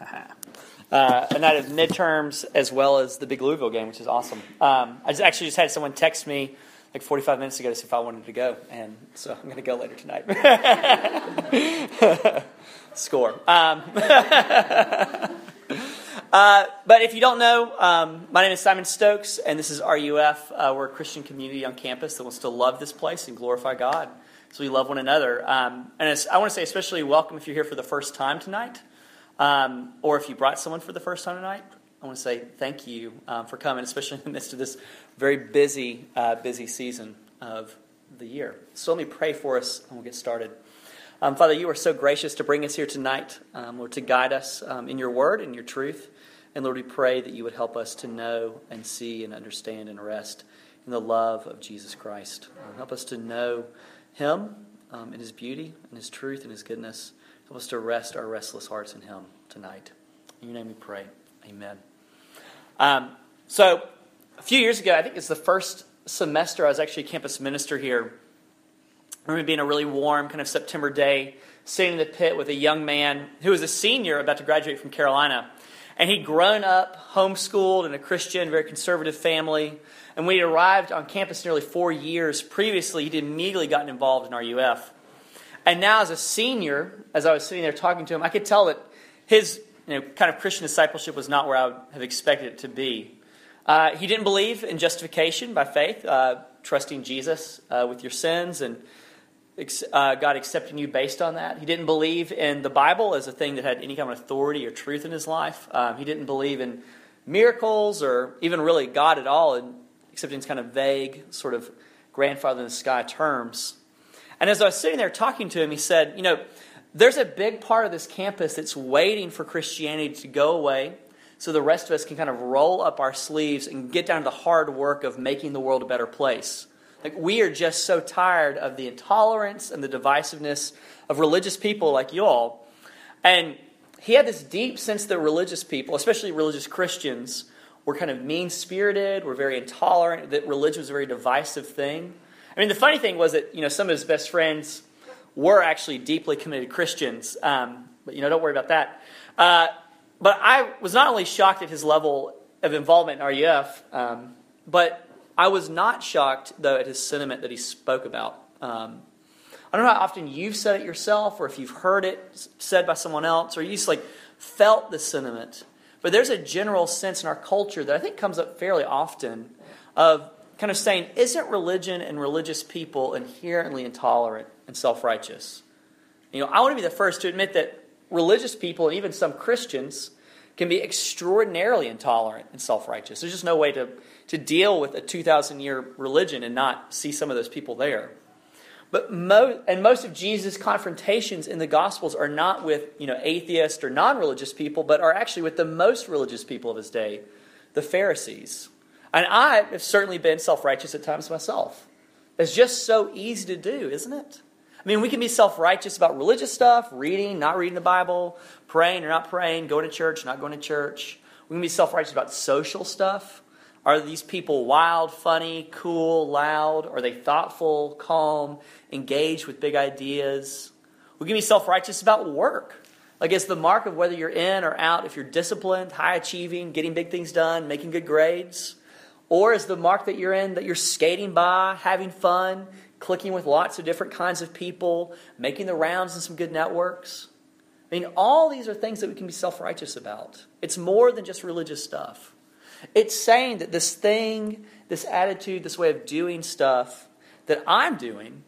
uh, a night of midterms as well as the big Louisville game, which is awesome. Um, I just actually just had someone text me like 45 minutes ago to see if I wanted to go, and so I'm going to go later tonight. Score. Um, uh, but if you don't know, um, my name is Simon Stokes, and this is RUF. Uh, we're a Christian community on campus that wants to love this place and glorify God. So we love one another. Um, and I want to say, especially welcome if you're here for the first time tonight, um, or if you brought someone for the first time tonight. I want to say thank you um, for coming, especially in the midst of this very busy, uh, busy season of the year. So let me pray for us, and we'll get started. Um, Father, you are so gracious to bring us here tonight, um, Lord, to guide us um, in your word and your truth. And Lord, we pray that you would help us to know and see and understand and rest in the love of Jesus Christ. help us to know him um, in His beauty and His truth and His goodness. Help us to rest our restless hearts in Him tonight. In your name we pray. Amen. Um, so, a few years ago, I think it's the first semester I was actually a campus minister here. I remember being a really warm kind of September day, sitting in the pit with a young man who was a senior about to graduate from Carolina. And he'd grown up, homeschooled in a Christian, very conservative family. And when he arrived on campus nearly four years previously, he'd immediately gotten involved in RUF. And now, as a senior, as I was sitting there talking to him, I could tell that his you know, kind of Christian discipleship was not where I would have expected it to be. Uh, he didn't believe in justification by faith, uh, trusting Jesus uh, with your sins and uh, God accepting you based on that. He didn't believe in the Bible as a thing that had any kind of authority or truth in his life. Um, he didn't believe in miracles or even really God at all, except in kind of vague, sort of grandfather in the sky terms. And as I was sitting there talking to him, he said, You know, there's a big part of this campus that's waiting for Christianity to go away so the rest of us can kind of roll up our sleeves and get down to the hard work of making the world a better place. Like, we are just so tired of the intolerance and the divisiveness of religious people like you all. And he had this deep sense that religious people, especially religious Christians, were kind of mean spirited, were very intolerant, that religion was a very divisive thing. I mean, the funny thing was that, you know, some of his best friends were actually deeply committed Christians. Um, but, you know, don't worry about that. Uh, but I was not only shocked at his level of involvement in RUF, um, but I was not shocked, though, at his sentiment that he spoke about. Um, I don't know how often you've said it yourself, or if you've heard it said by someone else, or you just like felt the sentiment. But there's a general sense in our culture that I think comes up fairly often of kind of saying, isn't religion and religious people inherently intolerant and self righteous? You know, I want to be the first to admit that religious people and even some Christians can be extraordinarily intolerant and self righteous. There's just no way to, to deal with a 2,000 year religion and not see some of those people there. But and most of Jesus' confrontations in the Gospels are not with you know atheist or non-religious people, but are actually with the most religious people of his day, the Pharisees. And I have certainly been self-righteous at times myself. It's just so easy to do, isn't it? I mean, we can be self-righteous about religious stuff, reading, not reading the Bible, praying or not praying, going to church, not going to church. We can be self-righteous about social stuff. Are these people wild, funny, cool, loud? Are they thoughtful, calm, engaged with big ideas? We can be self righteous about work. Like it's the mark of whether you're in or out, if you're disciplined, high achieving, getting big things done, making good grades. Or is the mark that you're in that you're skating by, having fun, clicking with lots of different kinds of people, making the rounds in some good networks? I mean, all these are things that we can be self righteous about. It's more than just religious stuff. It's saying that this thing, this attitude, this way of doing stuff that I'm doing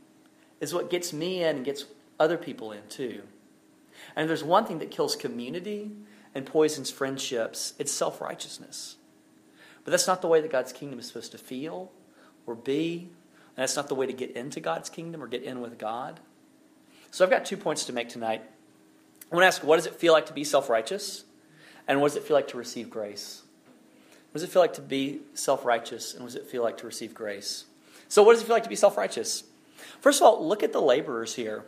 is what gets me in and gets other people in too. And there's one thing that kills community and poisons friendships, it's self righteousness. But that's not the way that God's kingdom is supposed to feel or be. And that's not the way to get into God's kingdom or get in with God. So I've got two points to make tonight. I want to ask what does it feel like to be self righteous? And what does it feel like to receive grace? What does it feel like to be self righteous? And what does it feel like to receive grace? So, what does it feel like to be self righteous? First of all, look at the laborers here.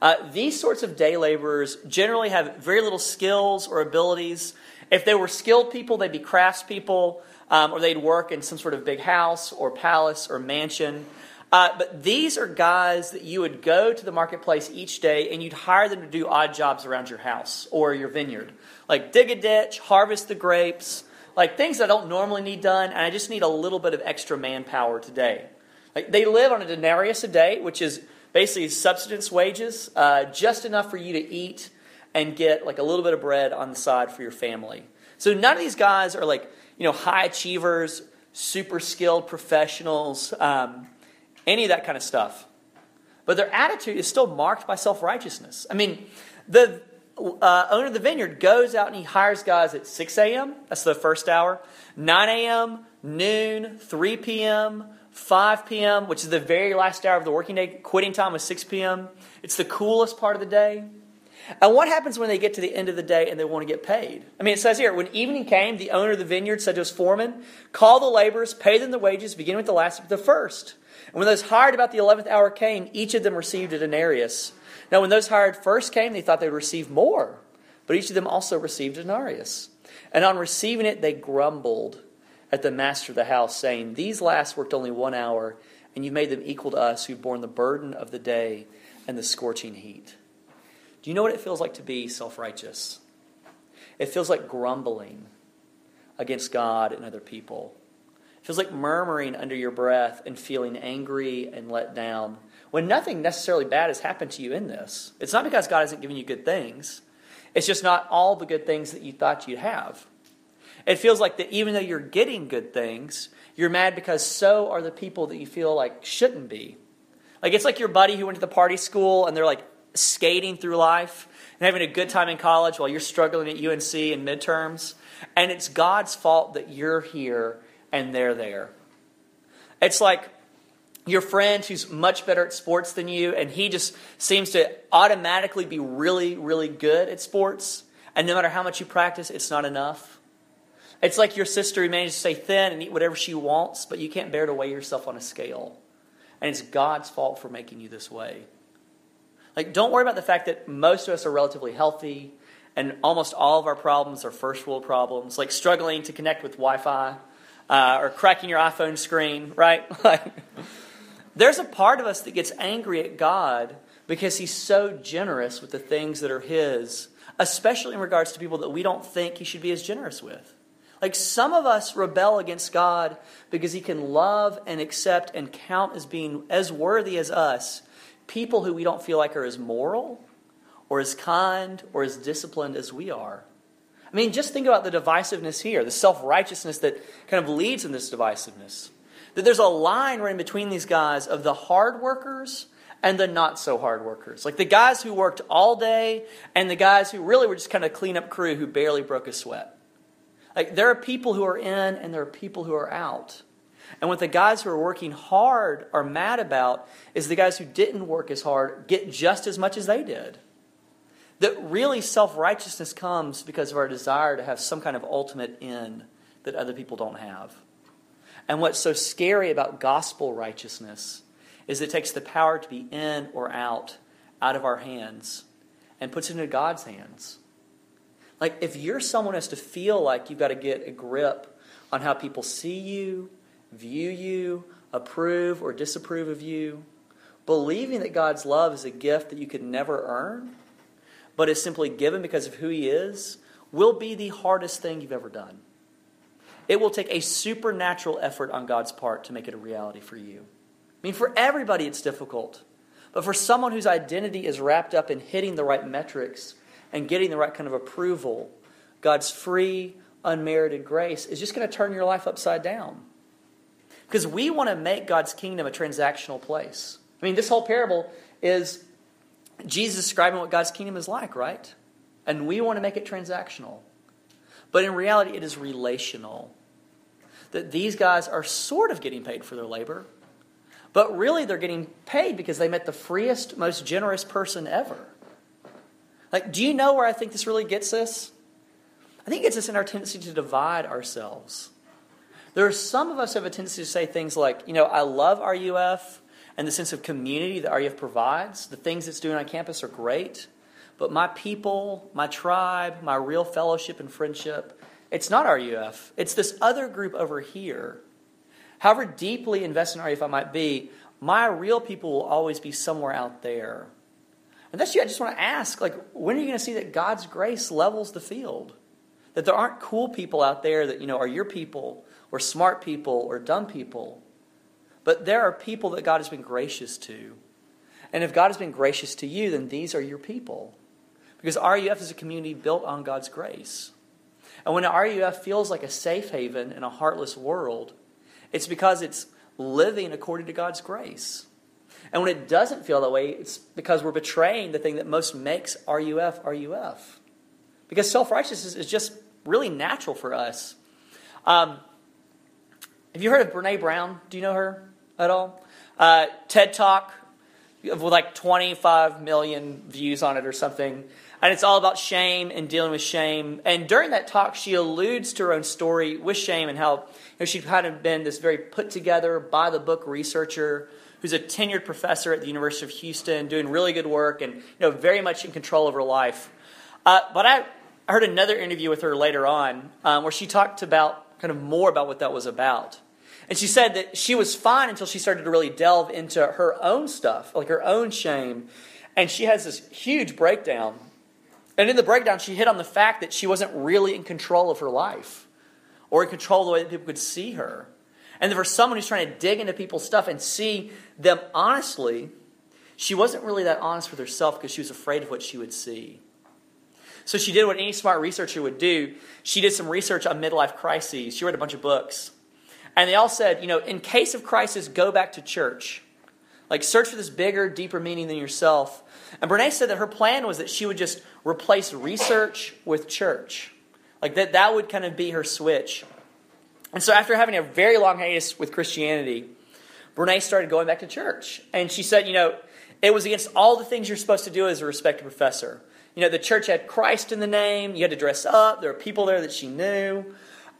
Uh, these sorts of day laborers generally have very little skills or abilities. If they were skilled people, they'd be craftspeople, um, or they'd work in some sort of big house or palace or mansion. Uh, but these are guys that you would go to the marketplace each day and you'd hire them to do odd jobs around your house or your vineyard. Like dig a ditch, harvest the grapes, like things I don't normally need done, and I just need a little bit of extra manpower today. Like they live on a denarius a day, which is basically subsistence wages, uh, just enough for you to eat and get like a little bit of bread on the side for your family. So none of these guys are like you know high achievers, super skilled professionals. Um, any of that kind of stuff. But their attitude is still marked by self righteousness. I mean, the uh, owner of the vineyard goes out and he hires guys at 6 a.m., that's the first hour, 9 a.m., noon, 3 p.m., 5 p.m., which is the very last hour of the working day. Quitting time is 6 p.m. It's the coolest part of the day. And what happens when they get to the end of the day and they want to get paid? I mean, it says here, when evening came, the owner of the vineyard said to his foreman, Call the laborers, pay them the wages, beginning with the last with the first. And when those hired about the eleventh hour came, each of them received a denarius. Now, when those hired first came, they thought they would receive more, but each of them also received a denarius. And on receiving it, they grumbled at the master of the house, saying, These last worked only one hour, and you made them equal to us who've borne the burden of the day and the scorching heat. Do you know what it feels like to be self righteous? It feels like grumbling against God and other people It feels like murmuring under your breath and feeling angry and let down when nothing necessarily bad has happened to you in this. It's not because God hasn't given you good things, it's just not all the good things that you thought you'd have. It feels like that even though you're getting good things, you're mad because so are the people that you feel like shouldn't be. Like it's like your buddy who went to the party school and they're like skating through life and having a good time in college while you're struggling at UNC in midterms. And it's God's fault that you're here and they're there. It's like your friend who's much better at sports than you, and he just seems to automatically be really, really good at sports. And no matter how much you practice, it's not enough. It's like your sister who manages to stay thin and eat whatever she wants, but you can't bear to weigh yourself on a scale. And it's God's fault for making you this way. Like, don't worry about the fact that most of us are relatively healthy, and almost all of our problems are first world problems, like struggling to connect with Wi Fi uh, or cracking your iPhone screen, right? like, there's a part of us that gets angry at God because He's so generous with the things that are His, especially in regards to people that we don't think He should be as generous with. Like some of us rebel against God because He can love and accept and count as being as worthy as us people who we don't feel like are as moral or as kind or as disciplined as we are. I mean, just think about the divisiveness here, the self righteousness that kind of leads in this divisiveness. That there's a line right in between these guys of the hard workers and the not so hard workers. Like the guys who worked all day and the guys who really were just kind of cleanup crew who barely broke a sweat. Like there are people who are in and there are people who are out. And what the guys who are working hard are mad about is the guys who didn't work as hard get just as much as they did. That really self righteousness comes because of our desire to have some kind of ultimate end that other people don't have. And what's so scary about gospel righteousness is it takes the power to be in or out, out of our hands, and puts it into God's hands. Like, if you're someone who has to feel like you've got to get a grip on how people see you, view you, approve or disapprove of you, believing that God's love is a gift that you could never earn, but is simply given because of who he is, will be the hardest thing you've ever done. It will take a supernatural effort on God's part to make it a reality for you. I mean, for everybody, it's difficult. But for someone whose identity is wrapped up in hitting the right metrics and getting the right kind of approval, God's free, unmerited grace is just going to turn your life upside down. Because we want to make God's kingdom a transactional place. I mean, this whole parable is Jesus describing what God's kingdom is like, right? And we want to make it transactional. But in reality, it is relational. That these guys are sort of getting paid for their labor, but really they're getting paid because they met the freest, most generous person ever. Like, do you know where I think this really gets us? I think it gets us in our tendency to divide ourselves. There are some of us who have a tendency to say things like, you know, I love RUF, and the sense of community that RUF provides. The things it's doing on campus are great, but my people, my tribe, my real fellowship and friendship, it's not RUF. It's this other group over here. However deeply invested in RUF I might be, my real people will always be somewhere out there. And that's you. I just want to ask, like, when are you going to see that God's grace levels the field? That there aren't cool people out there that, you know, are your people, or smart people, or dumb people. But there are people that God has been gracious to. And if God has been gracious to you, then these are your people. Because RUF is a community built on God's grace. And when RUF feels like a safe haven in a heartless world, it's because it's living according to God's grace. And when it doesn't feel that way, it's because we're betraying the thing that most makes RUF RUF. Because self righteousness is just really natural for us. Um, have you heard of Brene Brown? Do you know her at all? Uh, TED Talk with like 25 million views on it or something. And it's all about shame and dealing with shame. And during that talk, she alludes to her own story with shame and how you know, she'd kind of been this very put together, by the book researcher who's a tenured professor at the University of Houston, doing really good work and you know, very much in control of her life. Uh, but I, I heard another interview with her later on um, where she talked about kind of more about what that was about. And she said that she was fine until she started to really delve into her own stuff, like her own shame. And she has this huge breakdown. And in the breakdown, she hit on the fact that she wasn't really in control of her life or in control of the way that people could see her. And for someone who's trying to dig into people's stuff and see them honestly, she wasn't really that honest with herself because she was afraid of what she would see. So she did what any smart researcher would do. She did some research on midlife crises. She read a bunch of books. And they all said, you know, in case of crisis, go back to church. Like, search for this bigger, deeper meaning than yourself. And Brene said that her plan was that she would just replace research with church. Like, that, that would kind of be her switch. And so, after having a very long hiatus with Christianity, Brene started going back to church. And she said, you know, it was against all the things you're supposed to do as a respected professor. You know, the church had Christ in the name, you had to dress up, there were people there that she knew.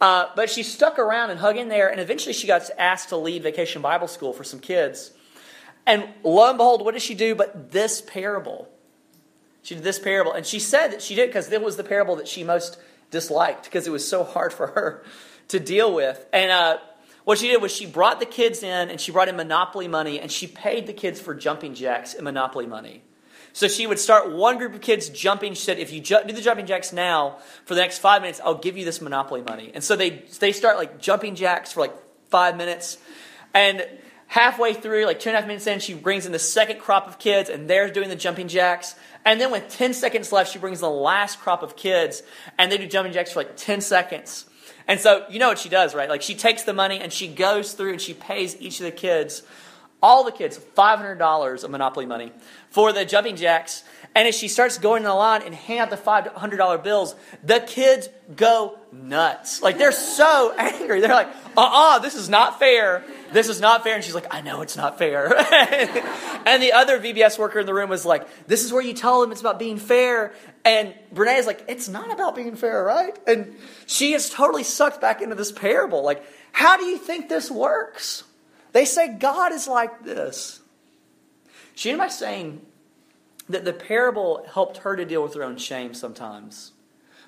Uh, but she stuck around and hung in there, and eventually she got asked to lead vacation Bible school for some kids. And lo and behold, what did she do but this parable? She did this parable. And she said that she did because it was the parable that she most disliked because it was so hard for her to deal with. And uh, what she did was she brought the kids in and she brought in Monopoly money and she paid the kids for jumping jacks in Monopoly money. So she would start one group of kids jumping. She said, if you ju- do the jumping jacks now for the next five minutes, I'll give you this Monopoly money. And so they, they start like jumping jacks for like five minutes. And halfway through, like two and a half minutes in, she brings in the second crop of kids and they're doing the jumping jacks. And then with 10 seconds left, she brings the last crop of kids and they do jumping jacks for like 10 seconds. And so you know what she does, right? Like she takes the money and she goes through and she pays each of the kids all the kids $500 of Monopoly money for the jumping jacks. And as she starts going in the line and hand out the $500 bills, the kids go nuts. Like they're so angry. They're like, uh uh-uh, uh this is not fair. This is not fair. And she's like, I know it's not fair. and the other VBS worker in the room was like, This is where you tell them it's about being fair. And Brene is like, It's not about being fair, right? And she is totally sucked back into this parable. Like, how do you think this works? They say God is like this. She ended by saying that the parable helped her to deal with her own shame sometimes.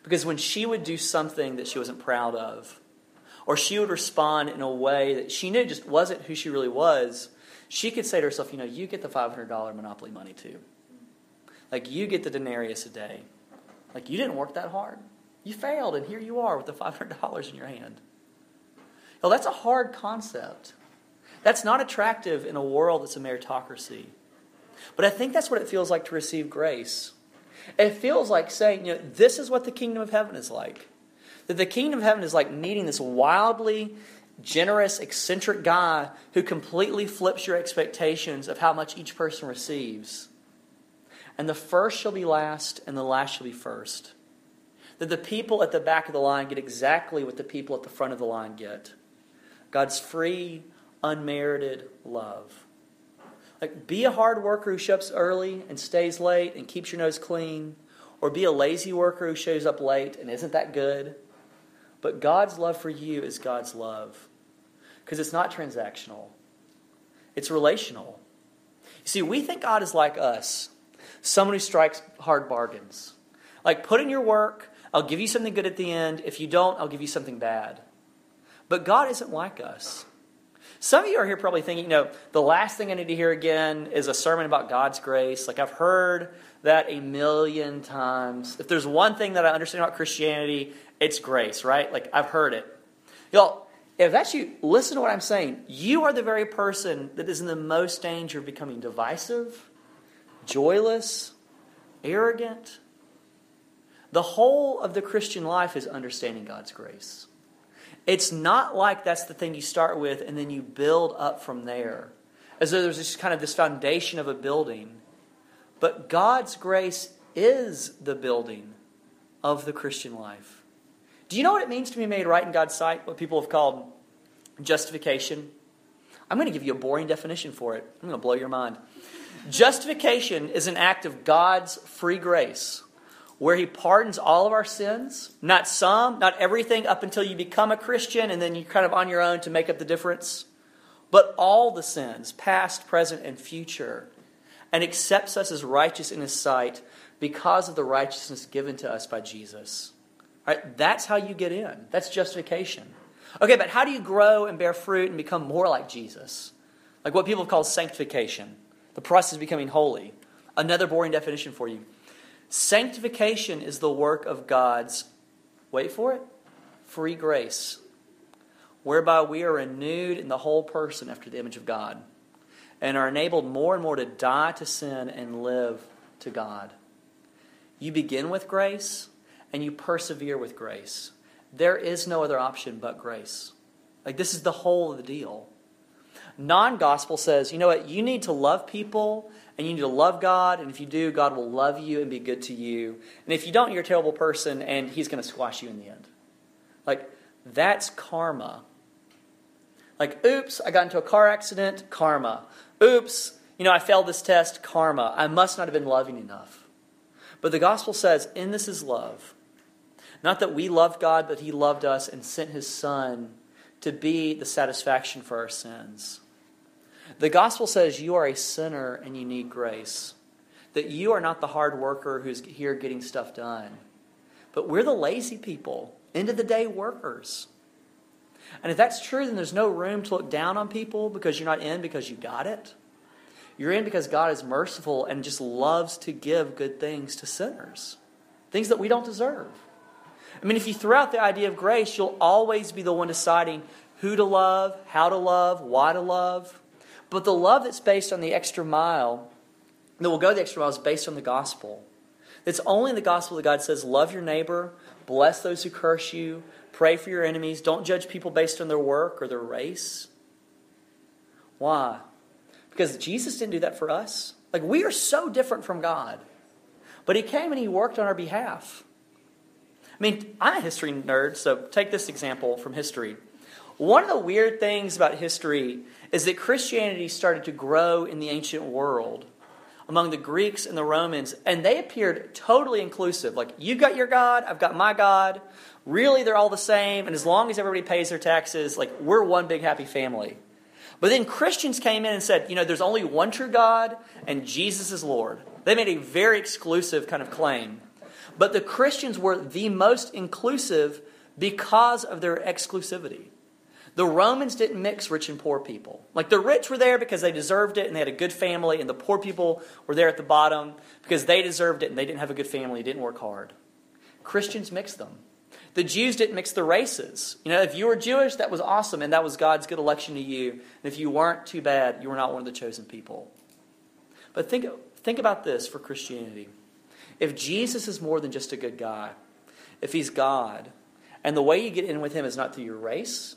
Because when she would do something that she wasn't proud of, or she would respond in a way that she knew just wasn't who she really was, she could say to herself, you know, you get the $500 Monopoly money too. Like, you get the denarius a day. Like, you didn't work that hard. You failed, and here you are with the $500 in your hand. Well, that's a hard concept. That's not attractive in a world that's a meritocracy. But I think that's what it feels like to receive grace. It feels like saying, you know, this is what the kingdom of heaven is like. That the kingdom of heaven is like meeting this wildly generous, eccentric guy who completely flips your expectations of how much each person receives. And the first shall be last, and the last shall be first. That the people at the back of the line get exactly what the people at the front of the line get God's free, unmerited love. Like, be a hard worker who shows up early and stays late and keeps your nose clean, or be a lazy worker who shows up late and isn't that good. But God's love for you is God's love because it's not transactional, it's relational. You see, we think God is like us someone who strikes hard bargains. Like, put in your work, I'll give you something good at the end. If you don't, I'll give you something bad. But God isn't like us. Some of you are here probably thinking, you know, the last thing I need to hear again is a sermon about God's grace. Like I've heard that a million times. If there's one thing that I understand about Christianity, it's grace, right? Like I've heard it. Y'all, if that's you, listen to what I'm saying. You are the very person that is in the most danger of becoming divisive, joyless, arrogant. The whole of the Christian life is understanding God's grace. It's not like that's the thing you start with and then you build up from there, as though there's this kind of this foundation of a building. But God's grace is the building of the Christian life. Do you know what it means to be made right in God's sight? What people have called justification? I'm going to give you a boring definition for it. I'm going to blow your mind. Justification is an act of God's free grace where he pardons all of our sins, not some, not everything up until you become a Christian and then you're kind of on your own to make up the difference, but all the sins, past, present, and future, and accepts us as righteous in his sight because of the righteousness given to us by Jesus. All right, that's how you get in. That's justification. Okay, but how do you grow and bear fruit and become more like Jesus? Like what people call sanctification, the process of becoming holy. Another boring definition for you Sanctification is the work of God's, wait for it, free grace, whereby we are renewed in the whole person after the image of God and are enabled more and more to die to sin and live to God. You begin with grace and you persevere with grace. There is no other option but grace. Like, this is the whole of the deal. Non gospel says, you know what, you need to love people and you need to love God, and if you do, God will love you and be good to you. And if you don't, you're a terrible person, and He's going to squash you in the end. Like, that's karma. Like, oops, I got into a car accident, karma. Oops, you know, I failed this test, karma. I must not have been loving enough. But the gospel says, in this is love. Not that we loved God, but He loved us and sent His Son to be the satisfaction for our sins. The gospel says you are a sinner and you need grace. That you are not the hard worker who's here getting stuff done. But we're the lazy people, end of the day workers. And if that's true, then there's no room to look down on people because you're not in because you got it. You're in because God is merciful and just loves to give good things to sinners, things that we don't deserve. I mean, if you throw out the idea of grace, you'll always be the one deciding who to love, how to love, why to love. But the love that's based on the extra mile, that will go the extra mile, is based on the gospel. It's only in the gospel that God says, Love your neighbor, bless those who curse you, pray for your enemies, don't judge people based on their work or their race. Why? Because Jesus didn't do that for us. Like, we are so different from God. But He came and He worked on our behalf. I mean, I'm a history nerd, so take this example from history. One of the weird things about history is that Christianity started to grow in the ancient world among the Greeks and the Romans, and they appeared totally inclusive. Like, you've got your God, I've got my God. Really, they're all the same, and as long as everybody pays their taxes, like, we're one big happy family. But then Christians came in and said, you know, there's only one true God, and Jesus is Lord. They made a very exclusive kind of claim. But the Christians were the most inclusive because of their exclusivity. The Romans didn't mix rich and poor people. Like the rich were there because they deserved it and they had a good family, and the poor people were there at the bottom because they deserved it and they didn't have a good family, didn't work hard. Christians mixed them. The Jews didn't mix the races. You know, if you were Jewish, that was awesome, and that was God's good election to you. And if you weren't, too bad, you were not one of the chosen people. But think, think about this for Christianity. If Jesus is more than just a good guy, if he's God, and the way you get in with him is not through your race,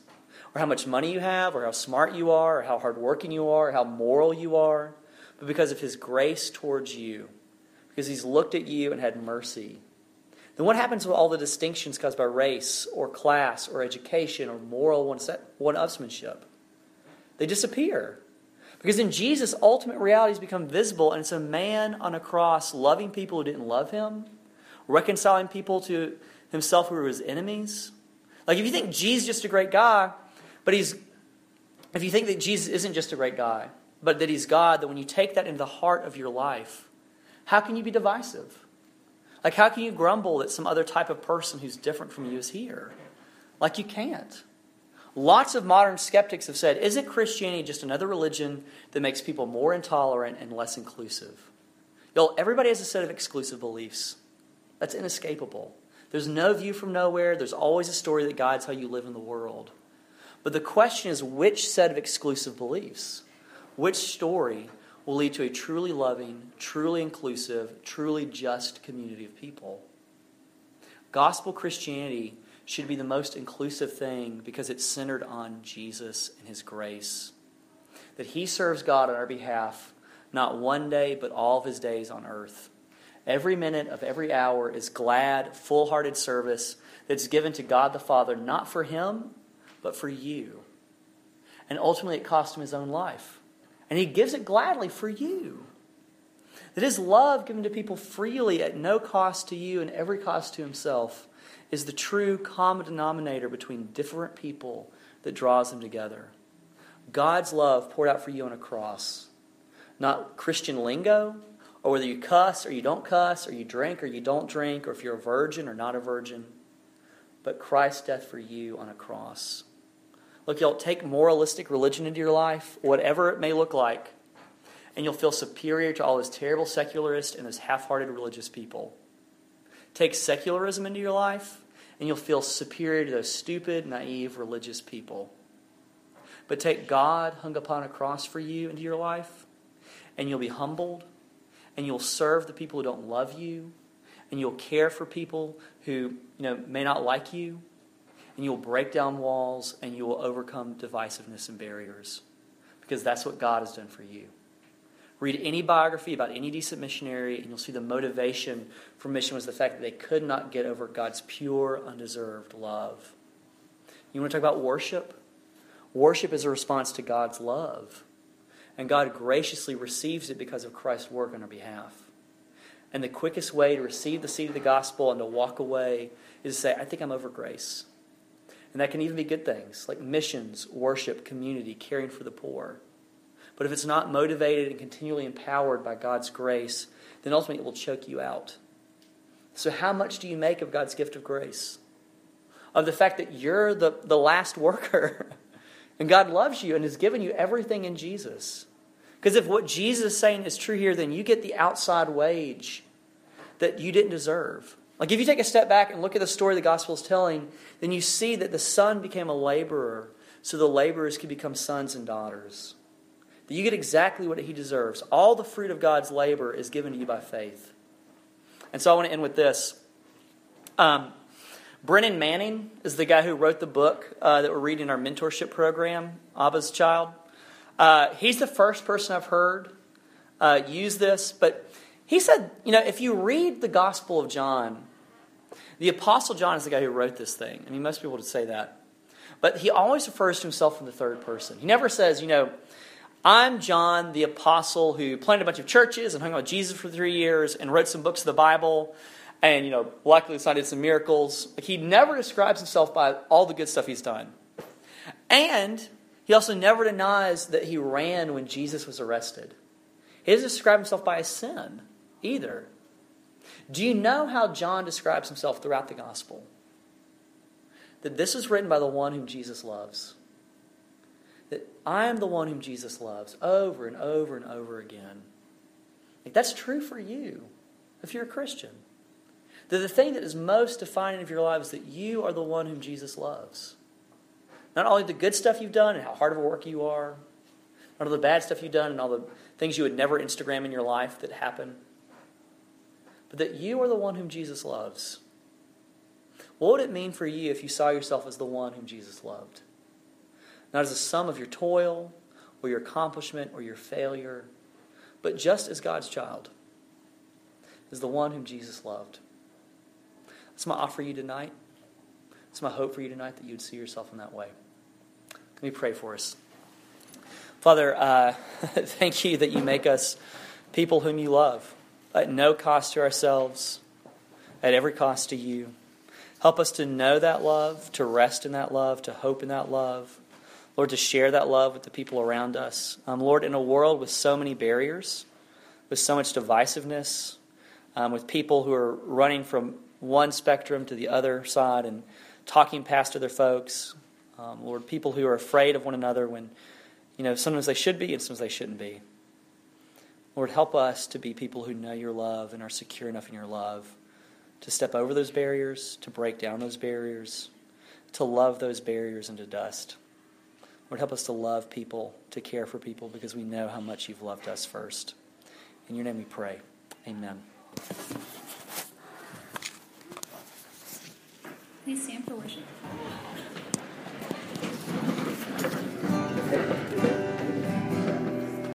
or how much money you have, or how smart you are, or how hardworking you are, or how moral you are, but because of His grace towards you, because He's looked at you and had mercy. Then what happens with all the distinctions caused by race, or class, or education, or moral one upsmanship? They disappear. Because in Jesus, ultimate realities become visible, and it's a man on a cross loving people who didn't love him, reconciling people to himself who were his enemies. Like, if you think Jesus is just a great guy, but he's, if you think that Jesus isn't just a great guy, but that he's God, that when you take that into the heart of your life, how can you be divisive? Like, how can you grumble that some other type of person who's different from you is here? Like, you can't. Lots of modern skeptics have said, isn't Christianity just another religion that makes people more intolerant and less inclusive? Y'all, everybody has a set of exclusive beliefs. That's inescapable. There's no view from nowhere. There's always a story that guides how you live in the world. But the question is which set of exclusive beliefs, which story will lead to a truly loving, truly inclusive, truly just community of people? Gospel Christianity should be the most inclusive thing because it's centered on Jesus and His grace. That He serves God on our behalf, not one day, but all of His days on earth. Every minute of every hour is glad, full hearted service that's given to God the Father, not for Him, but for you. And ultimately, it cost Him His own life. And He gives it gladly for you. That His love given to people freely at no cost to you and every cost to Himself is the true common denominator between different people that draws them together. God's love poured out for you on a cross. Not Christian lingo, or whether you cuss or you don't cuss, or you drink or you don't drink, or if you're a virgin or not a virgin, but Christ's death for you on a cross. Look, y'all, take moralistic religion into your life, whatever it may look like, and you'll feel superior to all those terrible secularists and those half hearted religious people. Take secularism into your life, and you'll feel superior to those stupid, naive religious people. But take God hung upon a cross for you into your life, and you'll be humbled, and you'll serve the people who don't love you, and you'll care for people who you know may not like you, and you'll break down walls, and you will overcome divisiveness and barriers, because that's what God has done for you. Read any biography about any decent missionary, and you'll see the motivation for mission was the fact that they could not get over God's pure, undeserved love. You want to talk about worship? Worship is a response to God's love. And God graciously receives it because of Christ's work on our behalf. And the quickest way to receive the seed of the gospel and to walk away is to say, I think I'm over grace. And that can even be good things like missions, worship, community, caring for the poor. But if it's not motivated and continually empowered by God's grace, then ultimately it will choke you out. So, how much do you make of God's gift of grace? Of the fact that you're the, the last worker and God loves you and has given you everything in Jesus. Because if what Jesus is saying is true here, then you get the outside wage that you didn't deserve. Like if you take a step back and look at the story the gospel is telling, then you see that the son became a laborer so the laborers could become sons and daughters that you get exactly what he deserves. All the fruit of God's labor is given to you by faith. And so I want to end with this. Um, Brennan Manning is the guy who wrote the book uh, that we're reading in our mentorship program, Abba's Child. Uh, he's the first person I've heard uh, use this, but he said, you know, if you read the Gospel of John, the Apostle John is the guy who wrote this thing. I mean, most people would say that. But he always refers to himself in the third person. He never says, you know, I'm John, the apostle who planted a bunch of churches and hung out with Jesus for three years and wrote some books of the Bible and, you know, luckily did some miracles. Like, he never describes himself by all the good stuff he's done. And he also never denies that he ran when Jesus was arrested. He doesn't describe himself by a sin either. Do you know how John describes himself throughout the gospel? That this is written by the one whom Jesus loves that I am the one whom Jesus loves over and over and over again. Like that's true for you if you're a Christian. That the thing that is most defining of your life is that you are the one whom Jesus loves. Not only the good stuff you've done and how hard of a work you are, not all the bad stuff you've done and all the things you would never Instagram in your life that happen, but that you are the one whom Jesus loves. What would it mean for you if you saw yourself as the one whom Jesus loved? not as a sum of your toil or your accomplishment or your failure, but just as God's child, as the one whom Jesus loved. That's my offer you tonight. It's my hope for you tonight that you'd see yourself in that way. Let me pray for us. Father, uh, thank you that you make us people whom you love at no cost to ourselves, at every cost to you. Help us to know that love, to rest in that love, to hope in that love. Lord, to share that love with the people around us. Um, Lord, in a world with so many barriers, with so much divisiveness, um, with people who are running from one spectrum to the other side and talking past other folks, Um, Lord, people who are afraid of one another when, you know, sometimes they should be and sometimes they shouldn't be. Lord, help us to be people who know your love and are secure enough in your love to step over those barriers, to break down those barriers, to love those barriers into dust. Lord, help us to love people, to care for people, because we know how much you've loved us first. In your name we pray. Amen. Please stand for worship.